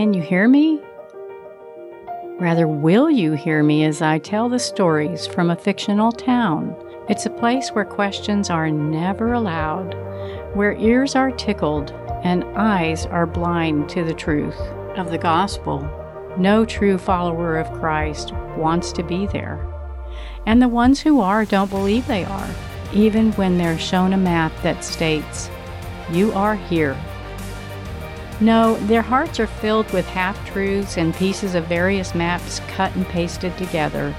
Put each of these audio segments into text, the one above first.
Can you hear me? Rather, will you hear me as I tell the stories from a fictional town? It's a place where questions are never allowed, where ears are tickled and eyes are blind to the truth of the gospel. No true follower of Christ wants to be there. And the ones who are don't believe they are, even when they're shown a map that states, You are here. No, their hearts are filled with half truths and pieces of various maps cut and pasted together,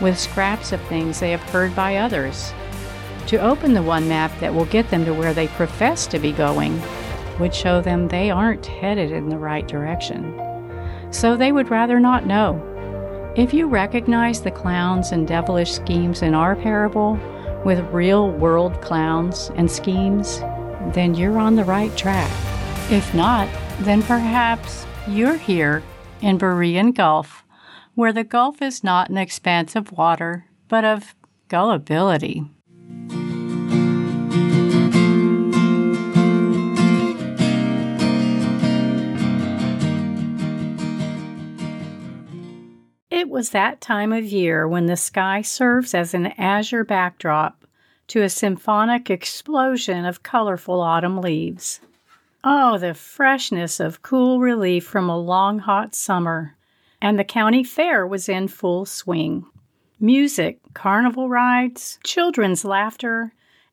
with scraps of things they have heard by others. To open the one map that will get them to where they profess to be going would show them they aren't headed in the right direction. So they would rather not know. If you recognize the clowns and devilish schemes in our parable with real world clowns and schemes, then you're on the right track. If not, then perhaps you're here in Berean Gulf, where the Gulf is not an expanse of water, but of gullibility. It was that time of year when the sky serves as an azure backdrop to a symphonic explosion of colorful autumn leaves. Oh, the freshness of cool relief from a long, hot summer. And the county fair was in full swing. Music, carnival rides, children's laughter,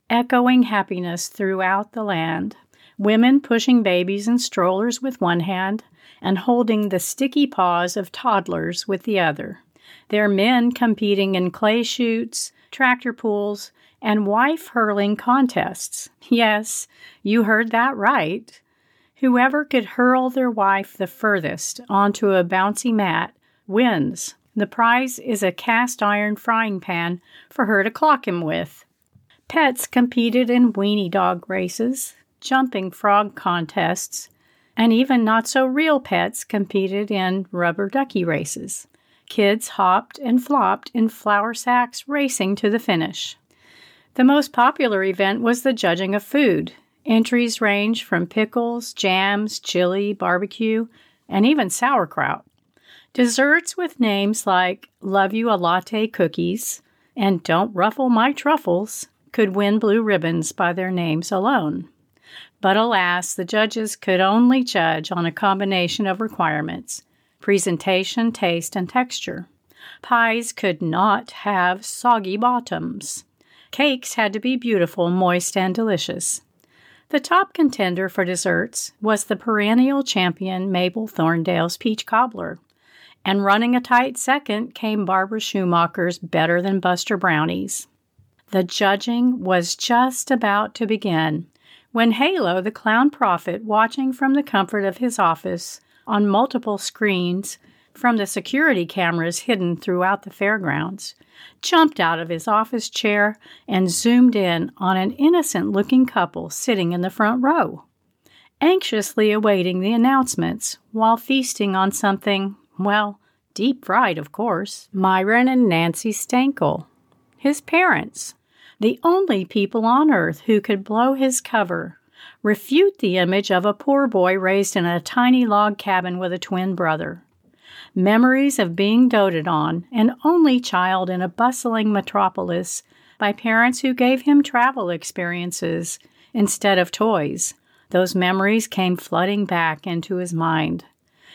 echoing happiness throughout the land. Women pushing babies in strollers with one hand and holding the sticky paws of toddlers with the other. Their men competing in clay shoots, tractor pulls, and wife hurling contests. Yes, you heard that right. Whoever could hurl their wife the furthest onto a bouncy mat wins. The prize is a cast iron frying pan for her to clock him with. Pets competed in weenie dog races, jumping frog contests, and even not so real pets competed in rubber ducky races. Kids hopped and flopped in flour sacks racing to the finish. The most popular event was the judging of food, Entries range from pickles, jams, chili, barbecue, and even sauerkraut. Desserts with names like Love You a Latte Cookies and Don't Ruffle My Truffles could win blue ribbons by their names alone. But alas, the judges could only judge on a combination of requirements presentation, taste, and texture. Pies could not have soggy bottoms. Cakes had to be beautiful, moist, and delicious. The top contender for desserts was the perennial champion Mabel Thorndale's peach cobbler. And running a tight second came Barbara Schumacher's Better Than Buster brownies. The judging was just about to begin when Halo, the clown prophet, watching from the comfort of his office on multiple screens from the security cameras hidden throughout the fairgrounds, jumped out of his office chair and zoomed in on an innocent looking couple sitting in the front row, anxiously awaiting the announcements while feasting on something, well, deep fried, of course, Myron and Nancy Stankel, his parents, the only people on earth who could blow his cover, refute the image of a poor boy raised in a tiny log cabin with a twin brother memories of being doted on, an only child in a bustling metropolis, by parents who gave him travel experiences instead of toys. Those memories came flooding back into his mind.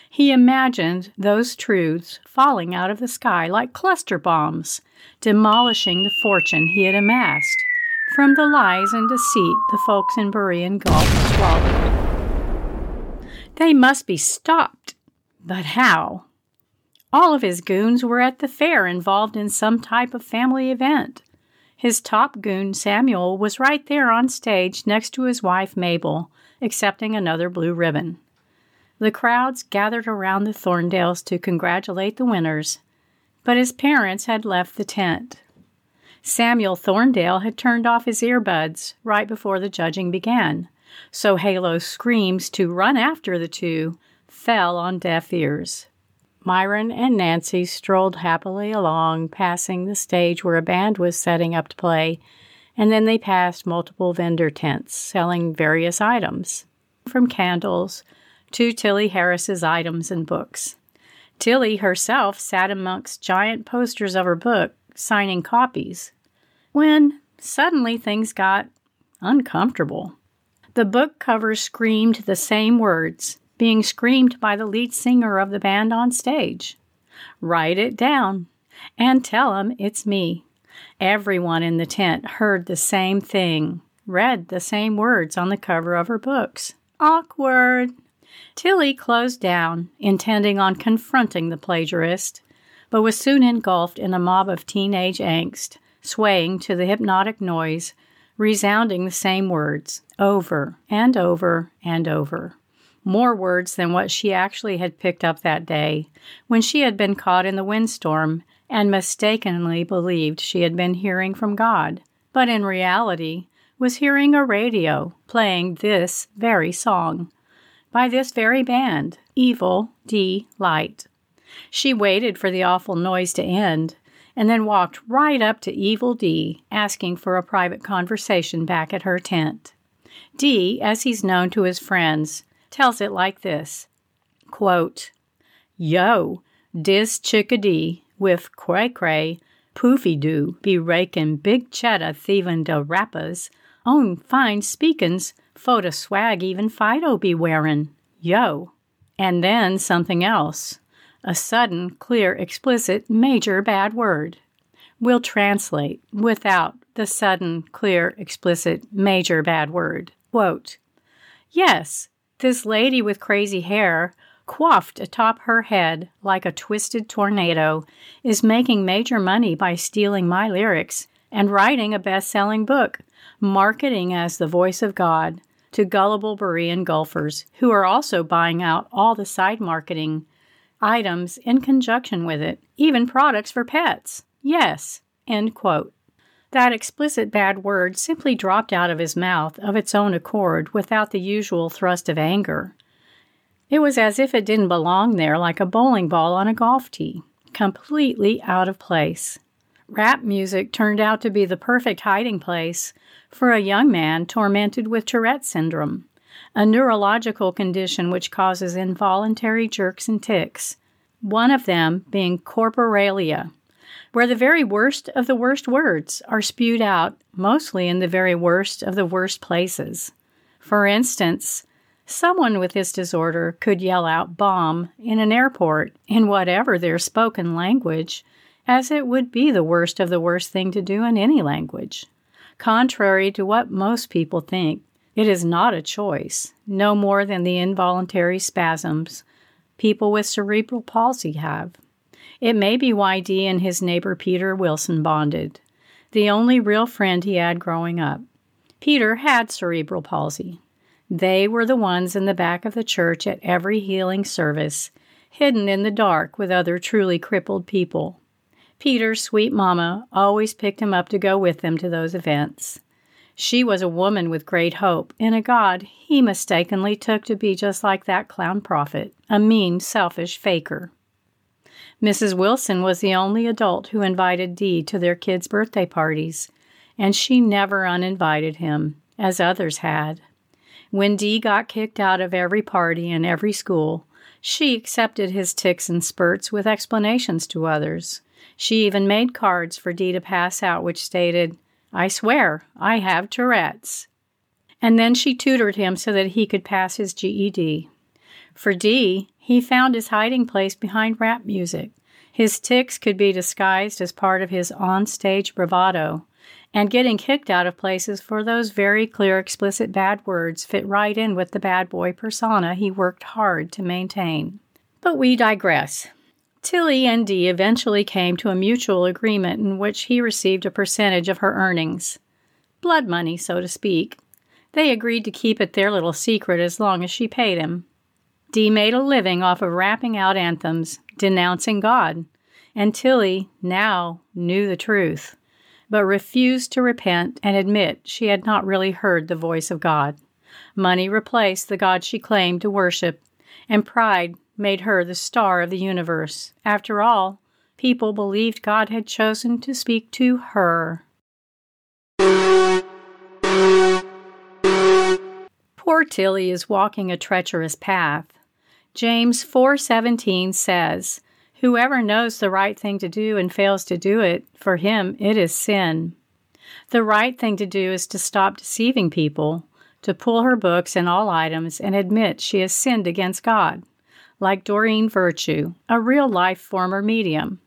He imagined those truths falling out of the sky like cluster bombs, demolishing the fortune he had amassed from the lies and deceit the folks in Berean Gulf swallowed. They must be stopped. But how? All of his goons were at the fair involved in some type of family event. His top goon, Samuel, was right there on stage next to his wife, Mabel, accepting another blue ribbon. The crowds gathered around the Thorndales to congratulate the winners, but his parents had left the tent. Samuel Thorndale had turned off his earbuds right before the judging began, so Halo's screams to run after the two fell on deaf ears. Myron and Nancy strolled happily along, passing the stage where a band was setting up to play, and then they passed multiple vendor tents selling various items, from candles to Tillie Harris's items and books. Tillie herself sat amongst giant posters of her book, signing copies, when suddenly things got uncomfortable. The book cover screamed the same words, being screamed by the lead singer of the band on stage. Write it down and tell tell 'em it's me. Everyone in the tent heard the same thing, read the same words on the cover of her books. Awkward. Tillie closed down, intending on confronting the plagiarist, but was soon engulfed in a mob of teenage angst, swaying to the hypnotic noise resounding the same words over and over and over. More words than what she actually had picked up that day when she had been caught in the windstorm and mistakenly believed she had been hearing from God, but in reality was hearing a radio playing this very song by this very band, Evil D. Light. She waited for the awful noise to end and then walked right up to Evil D, asking for a private conversation back at her tent. D, as he's known to his friends, tells it like this quote, Yo, dis chickadee with cray cray, poofy doo be rakin' big cheddar thievin' de rappers, own fine speakin's, photo swag even Fido be wearin'. Yo. And then something else a sudden, clear, explicit, major bad word. We'll translate without the sudden, clear, explicit, major bad word. Quote, yes, this lady with crazy hair, coiffed atop her head like a twisted tornado, is making major money by stealing my lyrics and writing a best selling book, marketing as the voice of God to gullible Berean golfers who are also buying out all the side marketing items in conjunction with it, even products for pets. Yes. End quote. That explicit bad word simply dropped out of his mouth of its own accord without the usual thrust of anger. It was as if it didn't belong there like a bowling ball on a golf tee, completely out of place. Rap music turned out to be the perfect hiding place for a young man tormented with Tourette syndrome a neurological condition which causes involuntary jerks and tics, one of them being coprolalia, where the very worst of the worst words are spewed out, mostly in the very worst of the worst places. For instance, someone with this disorder could yell out bomb in an airport in whatever their spoken language, as it would be the worst of the worst thing to do in any language. Contrary to what most people think, it is not a choice, no more than the involuntary spasms people with cerebral palsy have. It may be why Dee and his neighbor Peter Wilson bonded, the only real friend he had growing up. Peter had cerebral palsy. They were the ones in the back of the church at every healing service, hidden in the dark with other truly crippled people. Peter's sweet mama always picked him up to go with them to those events. She was a woman with great hope in a God he mistakenly took to be just like that clown prophet, a mean, selfish faker. Mrs. Wilson was the only adult who invited Dee to their kids' birthday parties, and she never uninvited him, as others had. When Dee got kicked out of every party and every school, she accepted his tics and spurts with explanations to others. She even made cards for Dee to pass out which stated, I swear, I have Tourette's. And then she tutored him so that he could pass his GED. For D, he found his hiding place behind rap music. His tics could be disguised as part of his on-stage bravado, and getting kicked out of places for those very clear, explicit bad words fit right in with the bad boy persona he worked hard to maintain. But we digress. Tillie and Dee eventually came to a mutual agreement in which he received a percentage of her earnings. Blood money, so to speak. They agreed to keep it their little secret as long as she paid him. Dee made a living off of rapping out anthems, denouncing God, and Tillie now knew the truth, but refused to repent and admit she had not really heard the voice of God. Money replaced the God she claimed to worship, and pride made her the star of the universe. After all, people believed God had chosen to speak to her. Poor Tillie is walking a treacherous path. James 4:17 says, "Whoever knows the right thing to do and fails to do it, for him it is sin." The right thing to do is to stop deceiving people, to pull her books and all items and admit she has sinned against God, like Doreen Virtue, a real life former medium.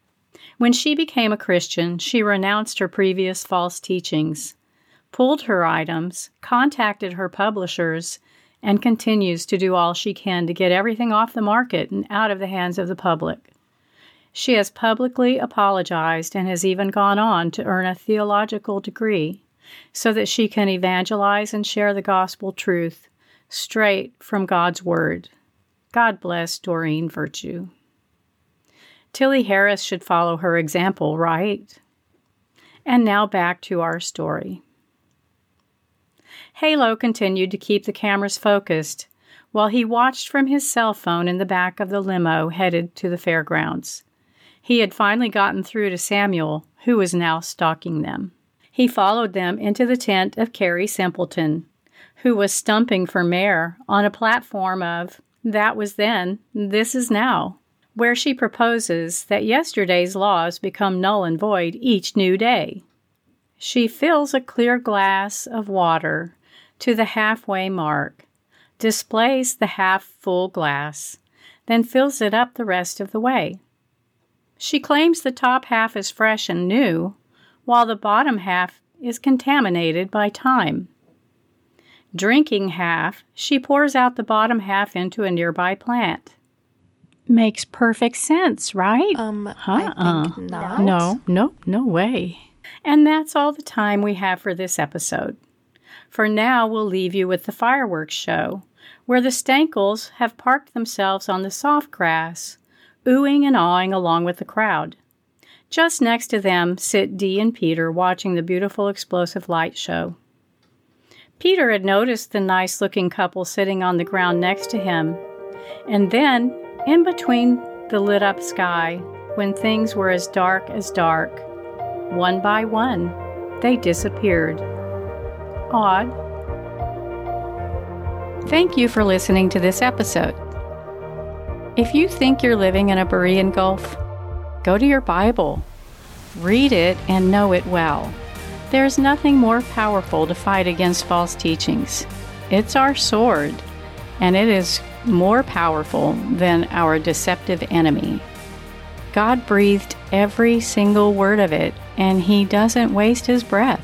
When she became a Christian, she renounced her previous false teachings, pulled her items, contacted her publishers, and continues to do all she can to get everything off the market and out of the hands of the public. She has publicly apologized and has even gone on to earn a theological degree so that she can evangelize and share the gospel truth straight from God's Word. God bless Doreen Virtue. Tillie Harris should follow her example, right? And now back to our story. Halo continued to keep the cameras focused while he watched from his cell phone in the back of the limo headed to the fairgrounds. He had finally gotten through to Samuel, who was now stalking them. He followed them into the tent of Carrie Simpleton, who was stumping for mayor on a platform of That was then, this is now, where she proposes that yesterday's laws become null and void each new day. She fills a clear glass of water to the halfway mark, displays the half full glass, then fills it up the rest of the way. She claims the top half is fresh and new, while the bottom half is contaminated by time. Drinking half, she pours out the bottom half into a nearby plant. Makes perfect sense, right? Um, Huh-uh. I think not. No, no, no way. And that's all the time we have for this episode. For now, we'll leave you with the fireworks show, where the Stankles have parked themselves on the soft grass, oohing and awing along with the crowd. Just next to them sit Dee and Peter watching the beautiful explosive light show. Peter had noticed the nice looking couple sitting on the ground next to him, and then, in between the lit up sky, when things were as dark as dark, one by one, they disappeared. Odd. Thank you for listening to this episode. If you think you're living in a Berean Gulf, go to your Bible, read it, and know it well. There's nothing more powerful to fight against false teachings. It's our sword, and it is more powerful than our deceptive enemy. God breathed every single word of it, and He doesn't waste His breath.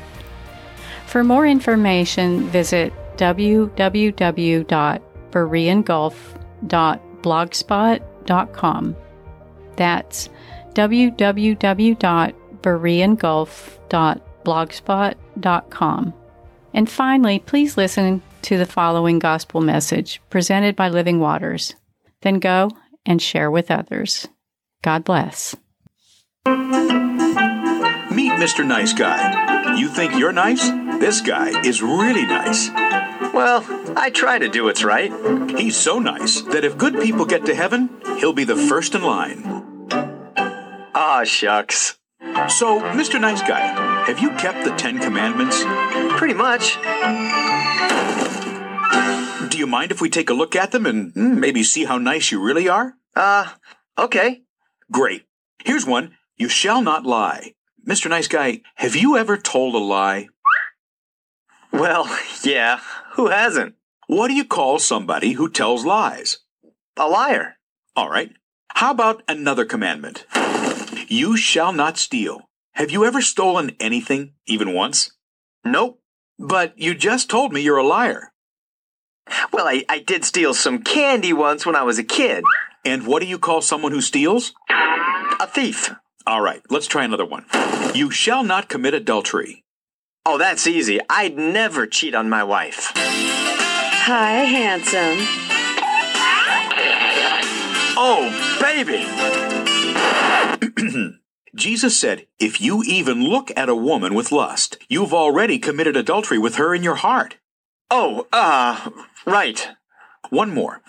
For more information, visit www.bereangulf.blogspot.com. That's www.bereangulf.blogspot.com. And finally, please listen to the following gospel message presented by Living Waters. Then go and share with others. God bless. Meet Mr. Nice Guy. You think you're nice? This guy is really nice. Well, I try to do what's right. He's so nice that if good people get to heaven, he'll be the first in line. Ah, shucks. So, Mr. Nice Guy, have you kept the Ten Commandments? Pretty much. Do you mind if we take a look at them and mm, maybe see how nice you really are? Uh, okay. Great. Here's one You shall not lie. Mr. Nice Guy, have you ever told a lie? Well, yeah, who hasn't? What do you call somebody who tells lies? A liar. All right. How about another commandment? You shall not steal. Have you ever stolen anything, even once? Nope. But you just told me you're a liar. Well, I, I did steal some candy once when I was a kid. And what do you call someone who steals? A thief. All right, let's try another one. You shall not commit adultery. Oh, that's easy. I'd never cheat on my wife. Hi, handsome. Oh, baby! Jesus said, If you even look at a woman with lust, you've already committed adultery with her in your heart. Oh, uh, right. One more.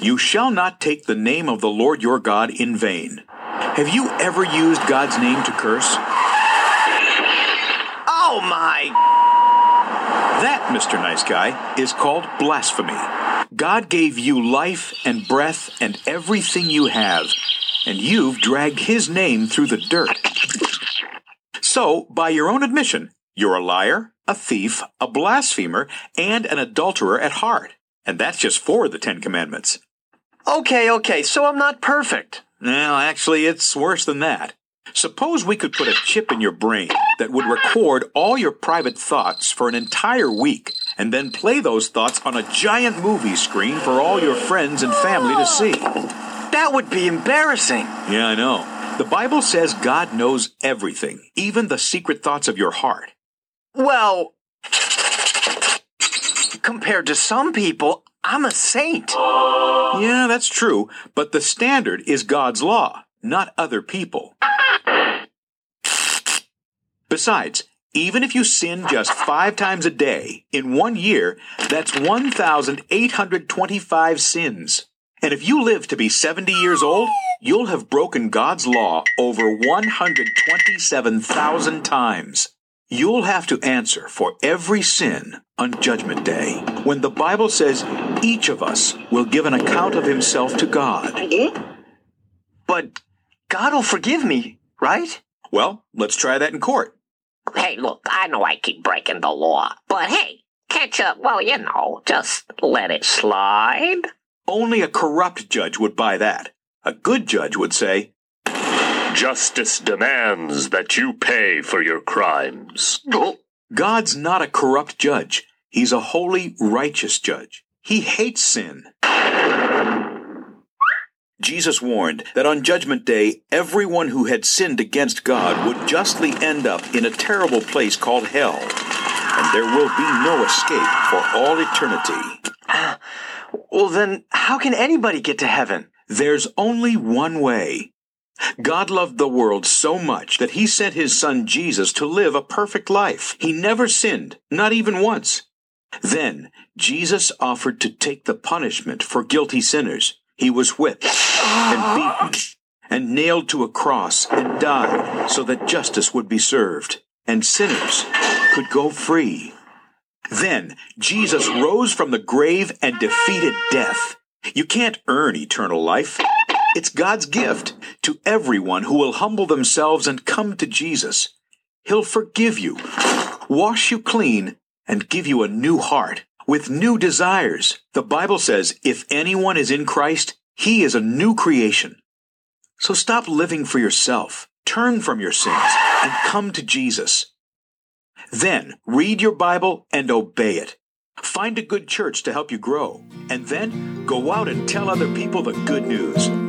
You shall not take the name of the Lord your God in vain. Have you ever used God's name to curse? Oh, my. That, Mr. Nice Guy, is called blasphemy. God gave you life and breath and everything you have, and you've dragged His name through the dirt. So, by your own admission, you're a liar, a thief, a blasphemer, and an adulterer at heart. And that's just four of the Ten Commandments. Okay, okay, so I'm not perfect. Well, actually, it's worse than that. Suppose we could put a chip in your brain that would record all your private thoughts for an entire week and then play those thoughts on a giant movie screen for all your friends and family to see. That would be embarrassing. Yeah, I know. The Bible says God knows everything, even the secret thoughts of your heart. Well, compared to some people, I'm a saint. Yeah, that's true, but the standard is God's law, not other people. Besides, even if you sin just five times a day in one year, that's 1,825 sins. And if you live to be 70 years old, you'll have broken God's law over 127,000 times. You'll have to answer for every sin on Judgment Day, when the Bible says each of us will give an account of himself to God. Mm-hmm. But God will forgive me, right? Well, let's try that in court. Hey, look, I know I keep breaking the law, but hey, can't you, well, you know, just let it slide? Only a corrupt judge would buy that. A good judge would say, Justice demands that you pay for your crimes. Oh. God's not a corrupt judge. He's a holy, righteous judge. He hates sin. Jesus warned that on Judgment Day, everyone who had sinned against God would justly end up in a terrible place called hell, and there will be no escape for all eternity. Well, then, how can anybody get to heaven? There's only one way. God loved the world so much that he sent his son Jesus to live a perfect life. He never sinned, not even once. Then Jesus offered to take the punishment for guilty sinners. He was whipped and beaten and nailed to a cross and died so that justice would be served and sinners could go free. Then Jesus rose from the grave and defeated death. You can't earn eternal life. It's God's gift to everyone who will humble themselves and come to Jesus. He'll forgive you, wash you clean, and give you a new heart with new desires. The Bible says if anyone is in Christ, he is a new creation. So stop living for yourself, turn from your sins, and come to Jesus. Then read your Bible and obey it. Find a good church to help you grow, and then go out and tell other people the good news.